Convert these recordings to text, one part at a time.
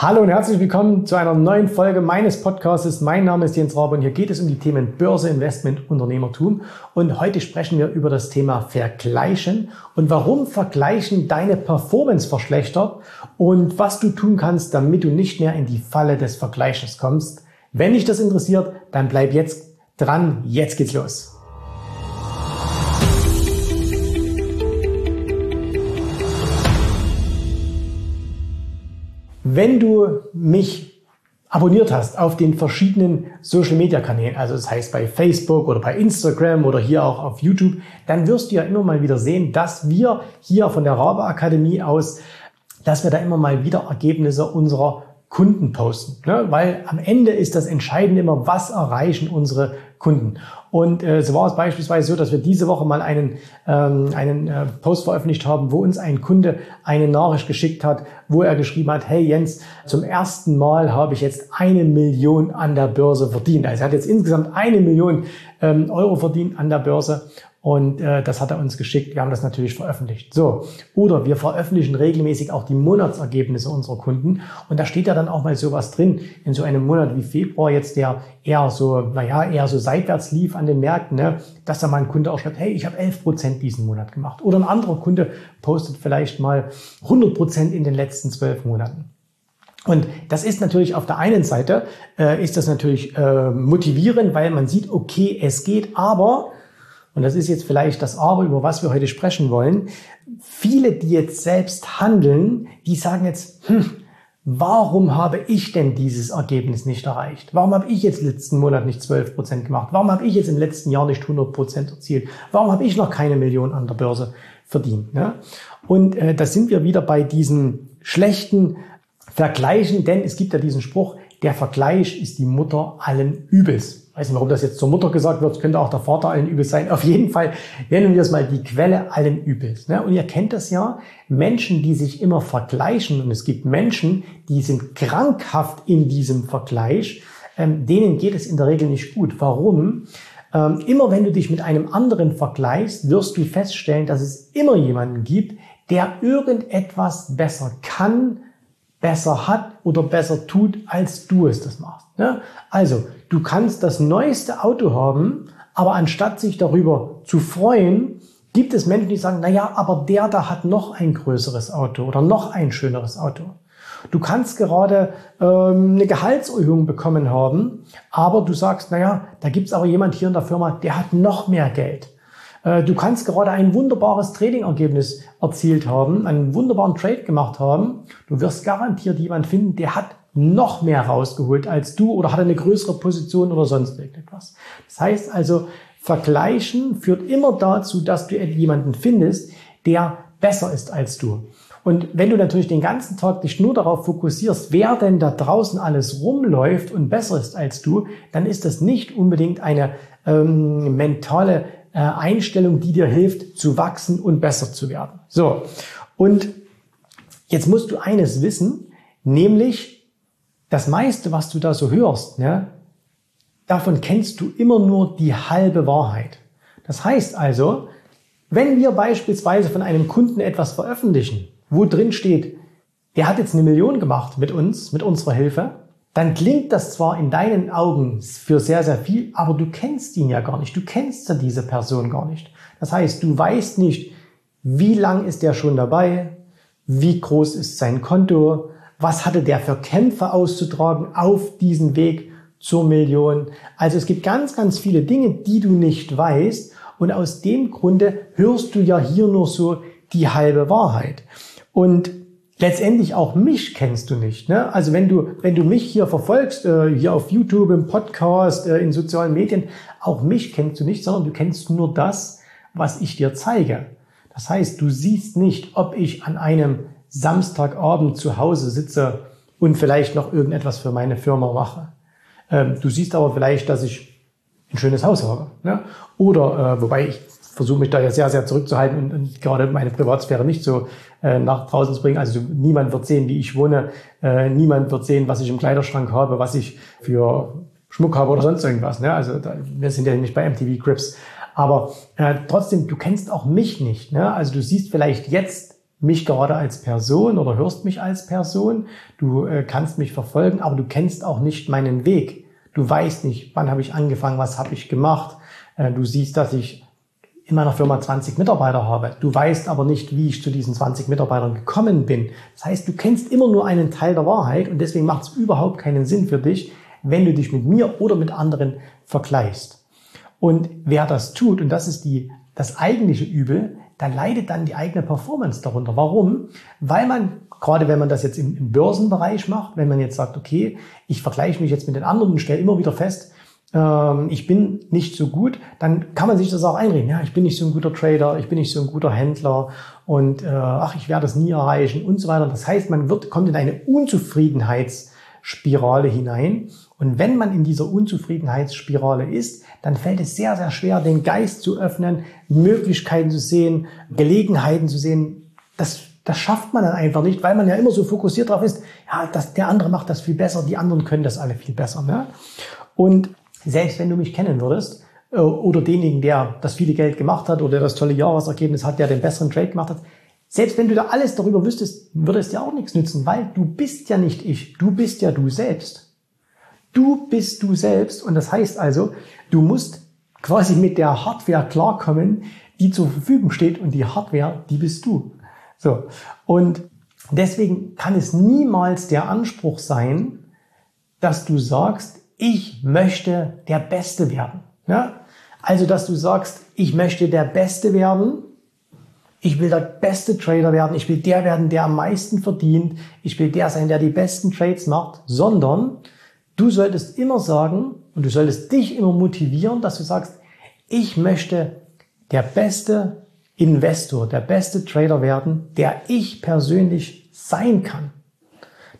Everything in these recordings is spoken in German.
Hallo und herzlich willkommen zu einer neuen Folge meines Podcasts. Mein Name ist Jens Rabe und hier geht es um die Themen Börse, Investment, Unternehmertum. Und heute sprechen wir über das Thema Vergleichen und warum Vergleichen deine Performance verschlechtert und was du tun kannst, damit du nicht mehr in die Falle des Vergleichens kommst. Wenn dich das interessiert, dann bleib jetzt dran. Jetzt geht's los. Wenn du mich abonniert hast auf den verschiedenen Social Media Kanälen, also das heißt bei Facebook oder bei Instagram oder hier auch auf YouTube, dann wirst du ja immer mal wieder sehen, dass wir hier von der Rabe Akademie aus, dass wir da immer mal wieder Ergebnisse unserer Kunden posten. Ne? Weil am Ende ist das Entscheidende immer, was erreichen unsere Kunden. Und äh, so war es beispielsweise so, dass wir diese Woche mal einen, ähm, einen äh, Post veröffentlicht haben, wo uns ein Kunde eine Nachricht geschickt hat, wo er geschrieben hat, hey Jens, zum ersten Mal habe ich jetzt eine Million an der Börse verdient. Also er hat jetzt insgesamt eine Million ähm, Euro verdient an der Börse und äh, das hat er uns geschickt. Wir haben das natürlich veröffentlicht. So. Oder wir veröffentlichen regelmäßig auch die Monatsergebnisse unserer Kunden. Und da steht ja dann auch mal sowas drin. In so einem Monat wie Februar jetzt, der eher so, naja, eher so seitwärts lief an den Märkten, ne, dass da mal ein Kunde auch schreibt, hey, ich habe 11 Prozent diesen Monat gemacht. Oder ein anderer Kunde postet vielleicht mal 100 Prozent in den letzten zwölf Monaten. Und das ist natürlich auf der einen Seite, äh, ist das natürlich äh, motivierend, weil man sieht, okay, es geht, aber und das ist jetzt vielleicht das Aber, über was wir heute sprechen wollen, viele, die jetzt selbst handeln, die sagen jetzt, hm, warum habe ich denn dieses Ergebnis nicht erreicht? Warum habe ich jetzt letzten Monat nicht 12 Prozent gemacht? Warum habe ich jetzt im letzten Jahr nicht 100 Prozent erzielt? Warum habe ich noch keine Million an der Börse verdient? Ne? Und äh, da sind wir wieder bei diesen schlechten Vergleichen, denn es gibt ja diesen Spruch, der Vergleich ist die Mutter allen Übels. Ich weiß nicht, warum das jetzt zur Mutter gesagt wird, könnte auch der Vater allen Übels sein. Auf jeden Fall nennen wir es mal die Quelle allen Übels. Ne? Und ihr kennt das ja, Menschen, die sich immer vergleichen, und es gibt Menschen, die sind krankhaft in diesem Vergleich, ähm, denen geht es in der Regel nicht gut. Warum? Ähm, immer wenn du dich mit einem anderen vergleichst, wirst du feststellen, dass es immer jemanden gibt, der irgendetwas besser kann, besser hat oder besser tut, als du es das machst. Ja? Also, du kannst das neueste Auto haben, aber anstatt sich darüber zu freuen, gibt es Menschen, die sagen, na ja, aber der da hat noch ein größeres Auto oder noch ein schöneres Auto. Du kannst gerade ähm, eine Gehaltserhöhung bekommen haben, aber du sagst, na ja, da gibt's aber jemand hier in der Firma, der hat noch mehr Geld. Äh, du kannst gerade ein wunderbares Trading-Ergebnis erzielt haben, einen wunderbaren Trade gemacht haben. Du wirst garantiert jemand finden, der hat noch mehr rausgeholt als du oder hat eine größere Position oder sonst irgendetwas. Das heißt also, Vergleichen führt immer dazu, dass du jemanden findest, der besser ist als du. Und wenn du natürlich den ganzen Tag dich nur darauf fokussierst, wer denn da draußen alles rumläuft und besser ist als du, dann ist das nicht unbedingt eine ähm, mentale äh, Einstellung, die dir hilft, zu wachsen und besser zu werden. So. Und jetzt musst du eines wissen, nämlich das meiste, was du da so hörst, ne, davon kennst du immer nur die halbe Wahrheit. Das heißt also, wenn wir beispielsweise von einem Kunden etwas veröffentlichen, wo drin steht, der hat jetzt eine Million gemacht mit uns, mit unserer Hilfe, dann klingt das zwar in deinen Augen für sehr, sehr viel, aber du kennst ihn ja gar nicht. Du kennst ja diese Person gar nicht. Das heißt, du weißt nicht, wie lang ist der schon dabei, wie groß ist sein Konto, was hatte der für Kämpfe auszutragen auf diesen Weg zur Million. Also es gibt ganz, ganz viele Dinge, die du nicht weißt und aus dem Grunde hörst du ja hier nur so die halbe Wahrheit. Und letztendlich auch mich kennst du nicht. Ne? Also wenn du, wenn du mich hier verfolgst, äh, hier auf YouTube, im Podcast, äh, in sozialen Medien, auch mich kennst du nicht, sondern du kennst nur das, was ich dir zeige. Das heißt, du siehst nicht, ob ich an einem Samstagabend zu Hause sitze und vielleicht noch irgendetwas für meine Firma mache. Ähm, du siehst aber vielleicht, dass ich ein schönes Haus habe. Ne? Oder, äh, wobei ich versuche mich da ja sehr, sehr zurückzuhalten und, und gerade meine Privatsphäre nicht so äh, nach draußen zu bringen. Also niemand wird sehen, wie ich wohne. Äh, niemand wird sehen, was ich im Kleiderschrank habe, was ich für Schmuck habe oder sonst irgendwas. Ne? Also da, wir sind ja nicht bei MTV Crips. Aber äh, trotzdem, du kennst auch mich nicht. Ne? Also du siehst vielleicht jetzt mich gerade als Person oder hörst mich als Person, du äh, kannst mich verfolgen, aber du kennst auch nicht meinen Weg. Du weißt nicht, wann habe ich angefangen, was habe ich gemacht. Äh, du siehst, dass ich in meiner Firma 20 Mitarbeiter habe. Du weißt aber nicht, wie ich zu diesen 20 Mitarbeitern gekommen bin. Das heißt, du kennst immer nur einen Teil der Wahrheit und deswegen macht es überhaupt keinen Sinn für dich, wenn du dich mit mir oder mit anderen vergleichst. Und wer das tut, und das ist die, das eigentliche Übel, da leidet dann die eigene Performance darunter. Warum? Weil man, gerade wenn man das jetzt im, im Börsenbereich macht, wenn man jetzt sagt, okay, ich vergleiche mich jetzt mit den anderen und stelle immer wieder fest, ähm, ich bin nicht so gut, dann kann man sich das auch einreden. Ja, ich bin nicht so ein guter Trader, ich bin nicht so ein guter Händler und äh, ach, ich werde es nie erreichen und so weiter. Das heißt, man wird, kommt in eine Unzufriedenheitsspirale hinein. Und wenn man in dieser Unzufriedenheitsspirale ist, dann fällt es sehr, sehr schwer, den Geist zu öffnen, Möglichkeiten zu sehen, Gelegenheiten zu sehen. Das, das schafft man dann einfach nicht, weil man ja immer so fokussiert darauf ist, ja, das, der andere macht das viel besser, die anderen können das alle viel besser. Ne? Und selbst wenn du mich kennen würdest, äh, oder denjenigen, der das viele Geld gemacht hat oder das tolle Jahresergebnis hat, der den besseren Trade gemacht hat, selbst wenn du da alles darüber wüsstest, würde es dir auch nichts nützen, weil du bist ja nicht ich, du bist ja du selbst. Du bist du selbst und das heißt also, du musst quasi mit der Hardware klarkommen, die zur Verfügung steht und die Hardware, die bist du. So. Und deswegen kann es niemals der Anspruch sein, dass du sagst, ich möchte der Beste werden. Ja? Also, dass du sagst, ich möchte der Beste werden, ich will der beste Trader werden, ich will der werden, der am meisten verdient, ich will der sein, der die besten Trades macht, sondern du solltest immer sagen und du solltest dich immer motivieren, dass du sagst, ich möchte der beste Investor, der beste Trader werden, der ich persönlich sein kann.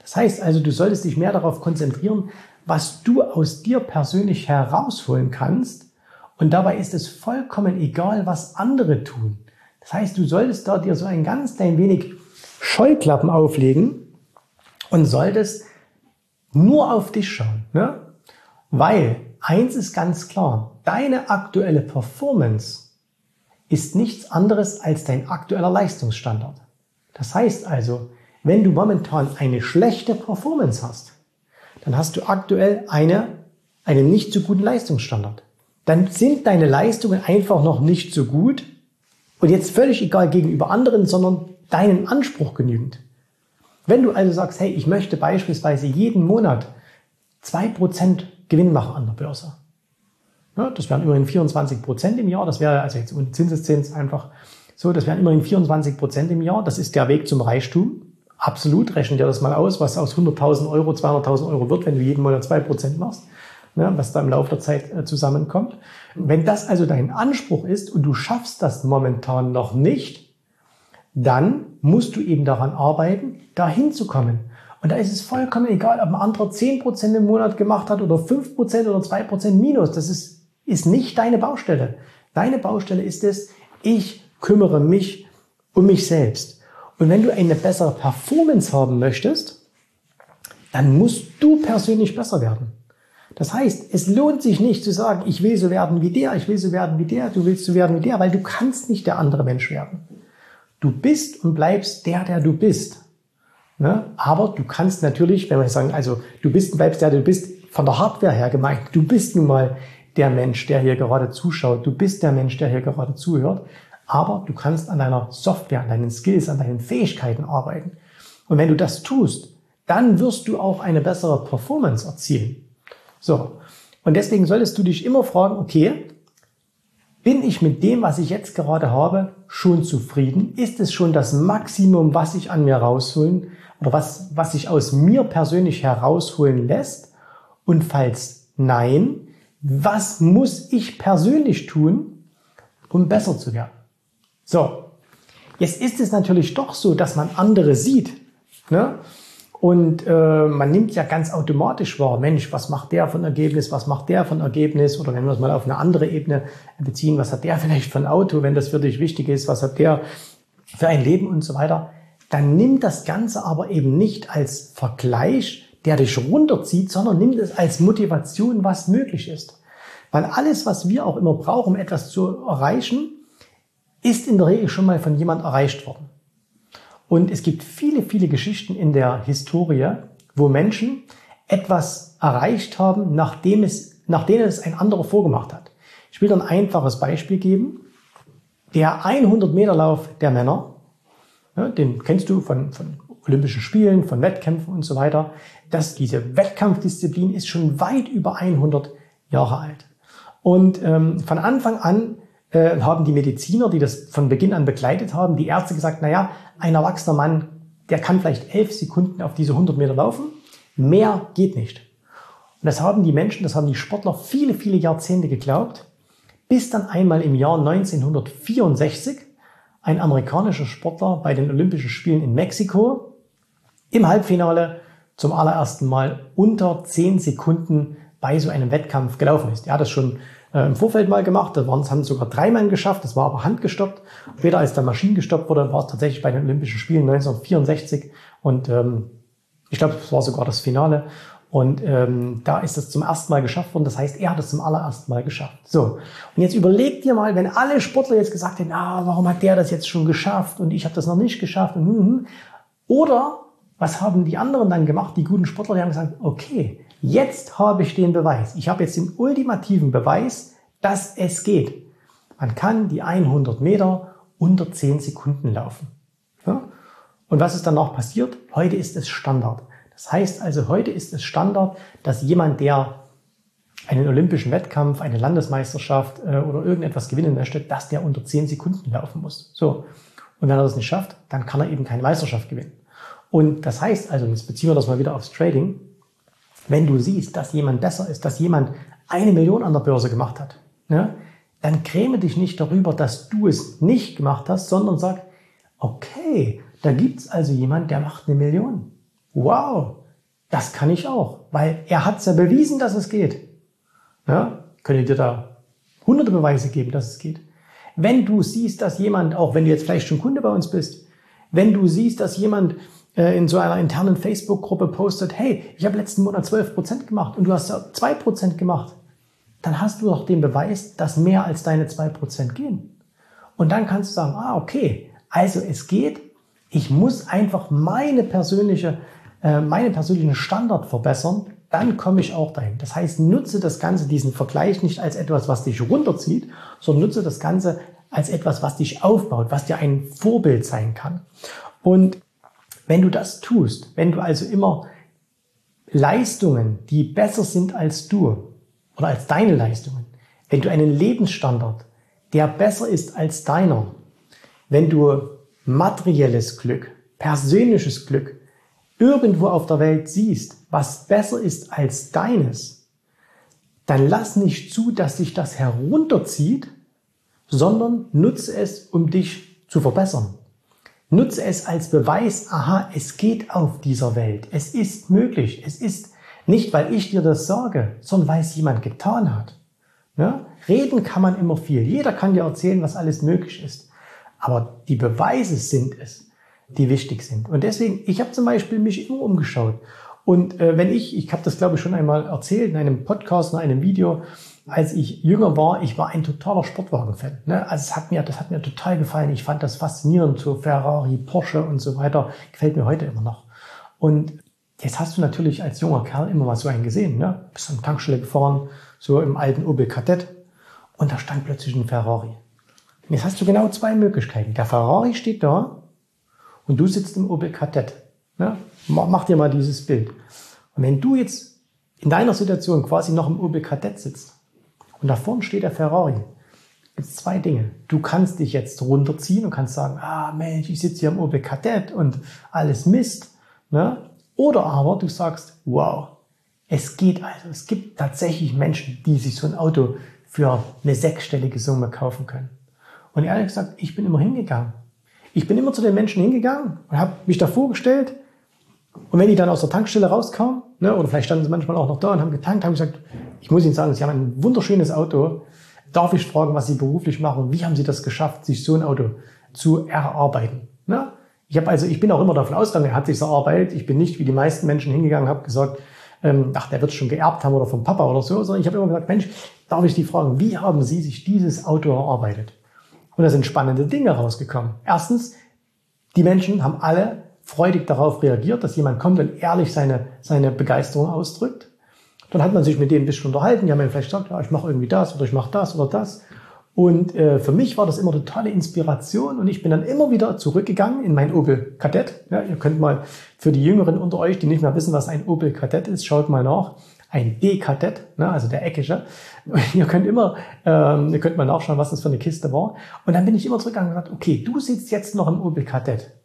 Das heißt also, du solltest dich mehr darauf konzentrieren, was du aus dir persönlich herausholen kannst. Und dabei ist es vollkommen egal, was andere tun. Das heißt, du solltest da dir so ein ganz klein wenig Scheuklappen auflegen und solltest nur auf dich schauen. Ne? Weil eins ist ganz klar, deine aktuelle Performance ist nichts anderes als dein aktueller Leistungsstandard. Das heißt also, wenn du momentan eine schlechte Performance hast, dann hast du aktuell eine, einen nicht so guten Leistungsstandard. Dann sind deine Leistungen einfach noch nicht so gut und jetzt völlig egal gegenüber anderen, sondern deinen Anspruch genügend. Wenn du also sagst, hey, ich möchte beispielsweise jeden Monat zwei Prozent Gewinn machen an der Börse. Ja, das wären immerhin 24 Prozent im Jahr. Das wäre also jetzt ohne Zinseszins einfach so, das wären immerhin 24 Prozent im Jahr. Das ist der Weg zum Reichtum. Absolut, rechne dir das mal aus, was aus 100.000 Euro 200.000 Euro wird, wenn du jeden Monat 2% machst, ne, was da im Laufe der Zeit äh, zusammenkommt. Wenn das also dein Anspruch ist und du schaffst das momentan noch nicht, dann musst du eben daran arbeiten, dahin zu kommen. Und da ist es vollkommen egal, ob ein anderer 10% im Monat gemacht hat oder 5% oder 2% minus. Das ist, ist nicht deine Baustelle. Deine Baustelle ist es, ich kümmere mich um mich selbst. Und wenn du eine bessere Performance haben möchtest, dann musst du persönlich besser werden. Das heißt, es lohnt sich nicht zu sagen, ich will so werden wie der, ich will so werden wie der, du willst so werden wie der, weil du kannst nicht der andere Mensch werden. Du bist und bleibst der, der du bist. Ne? Aber du kannst natürlich, wenn wir sagen, also du bist und bleibst der, du bist, von der Hardware her gemeint, du bist nun mal der Mensch, der hier gerade zuschaut, du bist der Mensch, der hier gerade zuhört. Aber du kannst an deiner Software, an deinen Skills, an deinen Fähigkeiten arbeiten. Und wenn du das tust, dann wirst du auch eine bessere Performance erzielen. So. Und deswegen solltest du dich immer fragen, okay, bin ich mit dem, was ich jetzt gerade habe, schon zufrieden? Ist es schon das Maximum, was ich an mir rausholen oder was, was sich aus mir persönlich herausholen lässt? Und falls nein, was muss ich persönlich tun, um besser zu werden? So, jetzt ist es natürlich doch so, dass man andere sieht. Ne? Und äh, man nimmt ja ganz automatisch wahr, Mensch, was macht der von Ergebnis, was macht der von Ergebnis? Oder wenn wir es mal auf eine andere Ebene beziehen, was hat der vielleicht ein Auto, wenn das für dich wichtig ist, was hat der für ein Leben und so weiter. Dann nimm das Ganze aber eben nicht als Vergleich, der dich runterzieht, sondern nimm es als Motivation, was möglich ist. Weil alles, was wir auch immer brauchen, um etwas zu erreichen, ist in der Regel schon mal von jemand erreicht worden. Und es gibt viele, viele Geschichten in der Historie, wo Menschen etwas erreicht haben, nachdem es, nachdem es ein anderer vorgemacht hat. Ich will ein einfaches Beispiel geben. Der 100 Meter Lauf der Männer, ja, den kennst du von, von Olympischen Spielen, von Wettkämpfen und so weiter. dass diese Wettkampfdisziplin ist schon weit über 100 Jahre alt. Und ähm, von Anfang an äh, haben die Mediziner, die das von Beginn an begleitet haben, die Ärzte gesagt, naja, ein erwachsener Mann, der kann vielleicht elf Sekunden auf diese 100 Meter laufen. Mehr geht nicht. Und das haben die Menschen, das haben die Sportler viele, viele Jahrzehnte geglaubt, bis dann einmal im Jahr 1964 ein amerikanischer Sportler bei den Olympischen Spielen in Mexiko im Halbfinale zum allerersten Mal unter 10 Sekunden bei so einem Wettkampf gelaufen ist. Er hat das schon äh, im Vorfeld mal gemacht, da waren es haben sogar drei Mann geschafft, das war aber handgestoppt. Später als dann Maschinen gestoppt wurde, war es tatsächlich bei den Olympischen Spielen 1964 und ähm, ich glaube, es war sogar das Finale. Und ähm, da ist es zum ersten Mal geschafft worden. Das heißt, er hat es zum allerersten Mal geschafft. So, und jetzt überleg dir mal, wenn alle Sportler jetzt gesagt hätten, ah, warum hat der das jetzt schon geschafft und ich habe das noch nicht geschafft. Und, hm, hm. Oder was haben die anderen dann gemacht, die guten Sportler? Die haben gesagt, okay, jetzt habe ich den Beweis. Ich habe jetzt den ultimativen Beweis, dass es geht. Man kann die 100 Meter unter 10 Sekunden laufen. Ja? Und was ist dann noch passiert? Heute ist es Standard. Das heißt also, heute ist es Standard, dass jemand, der einen olympischen Wettkampf, eine Landesmeisterschaft äh, oder irgendetwas gewinnen möchte, dass der unter 10 Sekunden laufen muss. So. Und wenn er das nicht schafft, dann kann er eben keine Meisterschaft gewinnen. Und das heißt also, jetzt beziehen wir das mal wieder aufs Trading, wenn du siehst, dass jemand besser ist, dass jemand eine Million an der Börse gemacht hat, ne, dann gräme dich nicht darüber, dass du es nicht gemacht hast, sondern sag, okay, da gibt's also jemand, der macht eine Million. Wow, das kann ich auch, weil er hat's ja bewiesen, dass es geht. Ja, könnte dir da hunderte Beweise geben, dass es geht. Wenn du siehst, dass jemand, auch wenn du jetzt vielleicht schon Kunde bei uns bist, wenn du siehst, dass jemand in so einer internen Facebook-Gruppe postet, hey, ich habe letzten Monat 12% gemacht und du hast 2% gemacht, dann hast du doch den Beweis, dass mehr als deine 2% gehen. Und dann kannst du sagen, ah, okay, also es geht, ich muss einfach meine persönliche, äh, meine persönlichen Standard verbessern, dann komme ich auch dahin. Das heißt, nutze das Ganze, diesen Vergleich nicht als etwas, was dich runterzieht, sondern nutze das Ganze als etwas, was dich aufbaut, was dir ein Vorbild sein kann. Und wenn du das tust, wenn du also immer Leistungen, die besser sind als du oder als deine Leistungen, wenn du einen Lebensstandard, der besser ist als deiner, wenn du materielles Glück, persönliches Glück irgendwo auf der Welt siehst, was besser ist als deines, dann lass nicht zu, dass sich das herunterzieht, sondern nutze es, um dich zu verbessern. Nutze es als Beweis, aha, es geht auf dieser Welt. Es ist möglich. Es ist nicht, weil ich dir das sage, sondern weil es jemand getan hat. Ja? Reden kann man immer viel. Jeder kann dir erzählen, was alles möglich ist. Aber die Beweise sind es, die wichtig sind. Und deswegen, ich habe zum Beispiel mich immer umgeschaut. Und äh, wenn ich, ich habe das glaube ich schon einmal erzählt in einem Podcast, in einem Video, als ich jünger war, ich war ein totaler Sportwagen-Fan. Ne? Also es hat mir, das hat mir total gefallen. Ich fand das faszinierend, so Ferrari, Porsche und so weiter. Gefällt mir heute immer noch. Und jetzt hast du natürlich als junger Kerl immer mal so einen gesehen. Ne? Bist an Tankstelle gefahren, so im alten Opel Kadett. Und da stand plötzlich ein Ferrari. Und jetzt hast du genau zwei Möglichkeiten. Der Ferrari steht da und du sitzt im Opel Kadett. Ne? Mach dir mal dieses Bild. Und wenn du jetzt in deiner Situation quasi noch im Opel Kadett sitzt, und da vorne steht der Ferrari. Gibt zwei Dinge. Du kannst dich jetzt runterziehen und kannst sagen, ah Mensch, ich sitze hier im Opel Kadett und alles Mist. Ne? Oder aber du sagst, wow, es geht also. Es gibt tatsächlich Menschen, die sich so ein Auto für eine sechsstellige Summe kaufen können. Und ehrlich gesagt, ich bin immer hingegangen. Ich bin immer zu den Menschen hingegangen und habe mich da vorgestellt. Und wenn die dann aus der Tankstelle rauskamen, ne, oder vielleicht standen sie manchmal auch noch da und haben getankt, haben gesagt, ich muss Ihnen sagen, Sie haben ein wunderschönes Auto. Darf ich fragen, was Sie beruflich machen? Wie haben Sie das geschafft, sich so ein Auto zu erarbeiten? Na? Ich habe also, ich bin auch immer davon ausgegangen, er hat sich erarbeitet. Ich bin nicht wie die meisten Menschen hingegangen, habe gesagt, ähm, ach, der wird schon geerbt haben oder vom Papa oder so, sondern ich habe immer gesagt, Mensch, darf ich die fragen, wie haben Sie sich dieses Auto erarbeitet? Und da sind spannende Dinge rausgekommen. Erstens, Die Menschen haben alle freudig darauf reagiert, dass jemand kommt und ehrlich seine, seine Begeisterung ausdrückt. Dann hat man sich mit denen ein bisschen unterhalten. Die haben mir vielleicht gesagt, ja, ich mache irgendwie das oder ich mache das oder das. Und äh, für mich war das immer totale Inspiration und ich bin dann immer wieder zurückgegangen in mein Opel Kadett. Ja, ihr könnt mal für die Jüngeren unter euch, die nicht mehr wissen, was ein Opel Kadett ist, schaut mal nach. Ein D-Kadett, ne, also der eckige. ihr könnt immer, ähm, ihr könnt mal nachschauen, was das für eine Kiste war. Und dann bin ich immer zurückgegangen und gesagt, okay, du sitzt jetzt noch im Opel Kadett.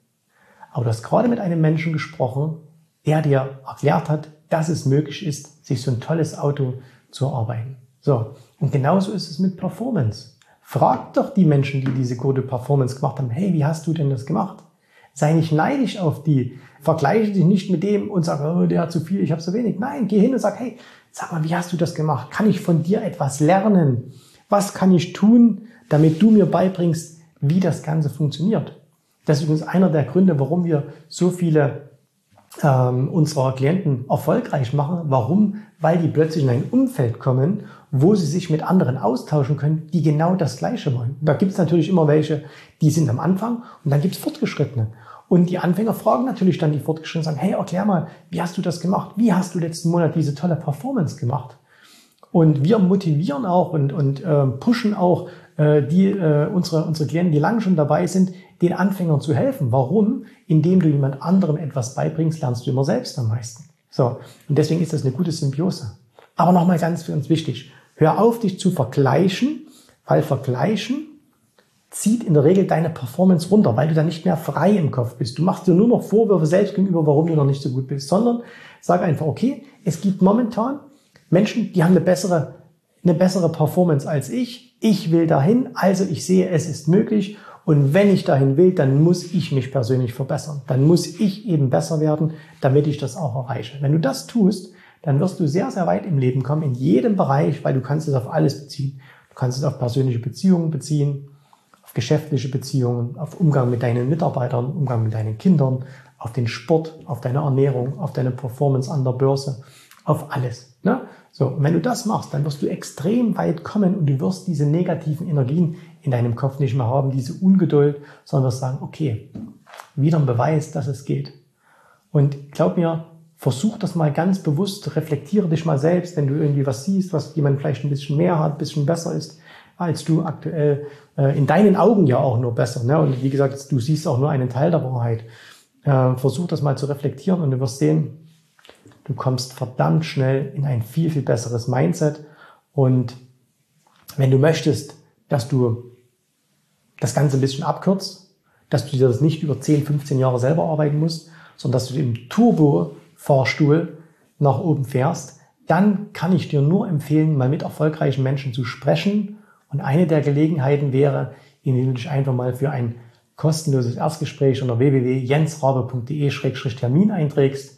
Aber du hast gerade mit einem Menschen gesprochen, der dir erklärt hat, dass es möglich ist, sich so ein tolles Auto zu erarbeiten. So. Und genauso ist es mit Performance. Frag doch die Menschen, die diese gute Performance gemacht haben, hey, wie hast du denn das gemacht? Sei nicht neidisch auf die. Vergleiche dich nicht mit dem und sag, oh, der hat zu viel, ich habe zu wenig. Nein, geh hin und sag, hey, sag mal, wie hast du das gemacht? Kann ich von dir etwas lernen? Was kann ich tun, damit du mir beibringst, wie das Ganze funktioniert? Das ist übrigens einer der Gründe, warum wir so viele ähm, unserer Klienten erfolgreich machen. Warum? Weil die plötzlich in ein Umfeld kommen, wo sie sich mit anderen austauschen können, die genau das Gleiche wollen. Da gibt es natürlich immer welche, die sind am Anfang und dann gibt es Fortgeschrittene. Und die Anfänger fragen natürlich dann die Fortgeschrittenen sagen, hey, erklär mal, wie hast du das gemacht? Wie hast du letzten Monat diese tolle Performance gemacht? Und wir motivieren auch und, und äh, pushen auch die, äh, unsere, unsere Klienten, die lange schon dabei sind, den Anfängern zu helfen. Warum? Indem du jemand anderem etwas beibringst, lernst du immer selbst am meisten. So. Und deswegen ist das eine gute Symbiose. Aber nochmal ganz für uns wichtig. Hör auf, dich zu vergleichen, weil vergleichen zieht in der Regel deine Performance runter, weil du dann nicht mehr frei im Kopf bist. Du machst dir nur noch Vorwürfe selbst gegenüber, warum du noch nicht so gut bist, sondern sag einfach, okay, es gibt momentan Menschen, die haben eine bessere, eine bessere Performance als ich. Ich will dahin, also ich sehe, es ist möglich und wenn ich dahin will, dann muss ich mich persönlich verbessern. Dann muss ich eben besser werden, damit ich das auch erreiche. Wenn du das tust, dann wirst du sehr, sehr weit im Leben kommen, in jedem Bereich, weil du kannst es auf alles beziehen. Du kannst es auf persönliche Beziehungen beziehen, auf geschäftliche Beziehungen, auf Umgang mit deinen Mitarbeitern, Umgang mit deinen Kindern, auf den Sport, auf deine Ernährung, auf deine Performance an der Börse, auf alles. Ne? So, und wenn du das machst, dann wirst du extrem weit kommen und du wirst diese negativen Energien in deinem Kopf nicht mehr haben, diese Ungeduld, sondern wirst sagen, okay, wieder ein Beweis, dass es geht. Und glaub mir, versuch das mal ganz bewusst, reflektiere dich mal selbst, wenn du irgendwie was siehst, was jemand vielleicht ein bisschen mehr hat, ein bisschen besser ist als du aktuell, äh, in deinen Augen ja auch nur besser. Ne? Und wie gesagt, du siehst auch nur einen Teil der Wahrheit. Äh, versuch das mal zu reflektieren und du wirst sehen, du kommst verdammt schnell in ein viel, viel besseres Mindset. Und wenn du möchtest, dass du das Ganze ein bisschen abkürzt, dass du dir das nicht über 10, 15 Jahre selber arbeiten musst, sondern dass du im Turbo-Fahrstuhl nach oben fährst, dann kann ich dir nur empfehlen, mal mit erfolgreichen Menschen zu sprechen. Und eine der Gelegenheiten wäre, indem du dich einfach mal für ein kostenloses Erstgespräch unter www.jensrabe.de-termin einträgst.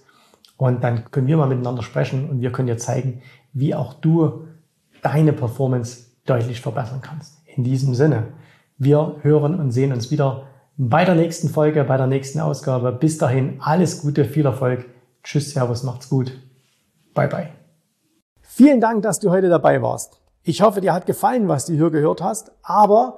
Und dann können wir mal miteinander sprechen und wir können dir zeigen, wie auch du deine Performance deutlich verbessern kannst. In diesem Sinne, wir hören und sehen uns wieder bei der nächsten Folge, bei der nächsten Ausgabe. Bis dahin alles Gute, viel Erfolg. Tschüss, Servus, macht's gut. Bye, bye. Vielen Dank, dass du heute dabei warst. Ich hoffe, dir hat gefallen, was du hier gehört hast, aber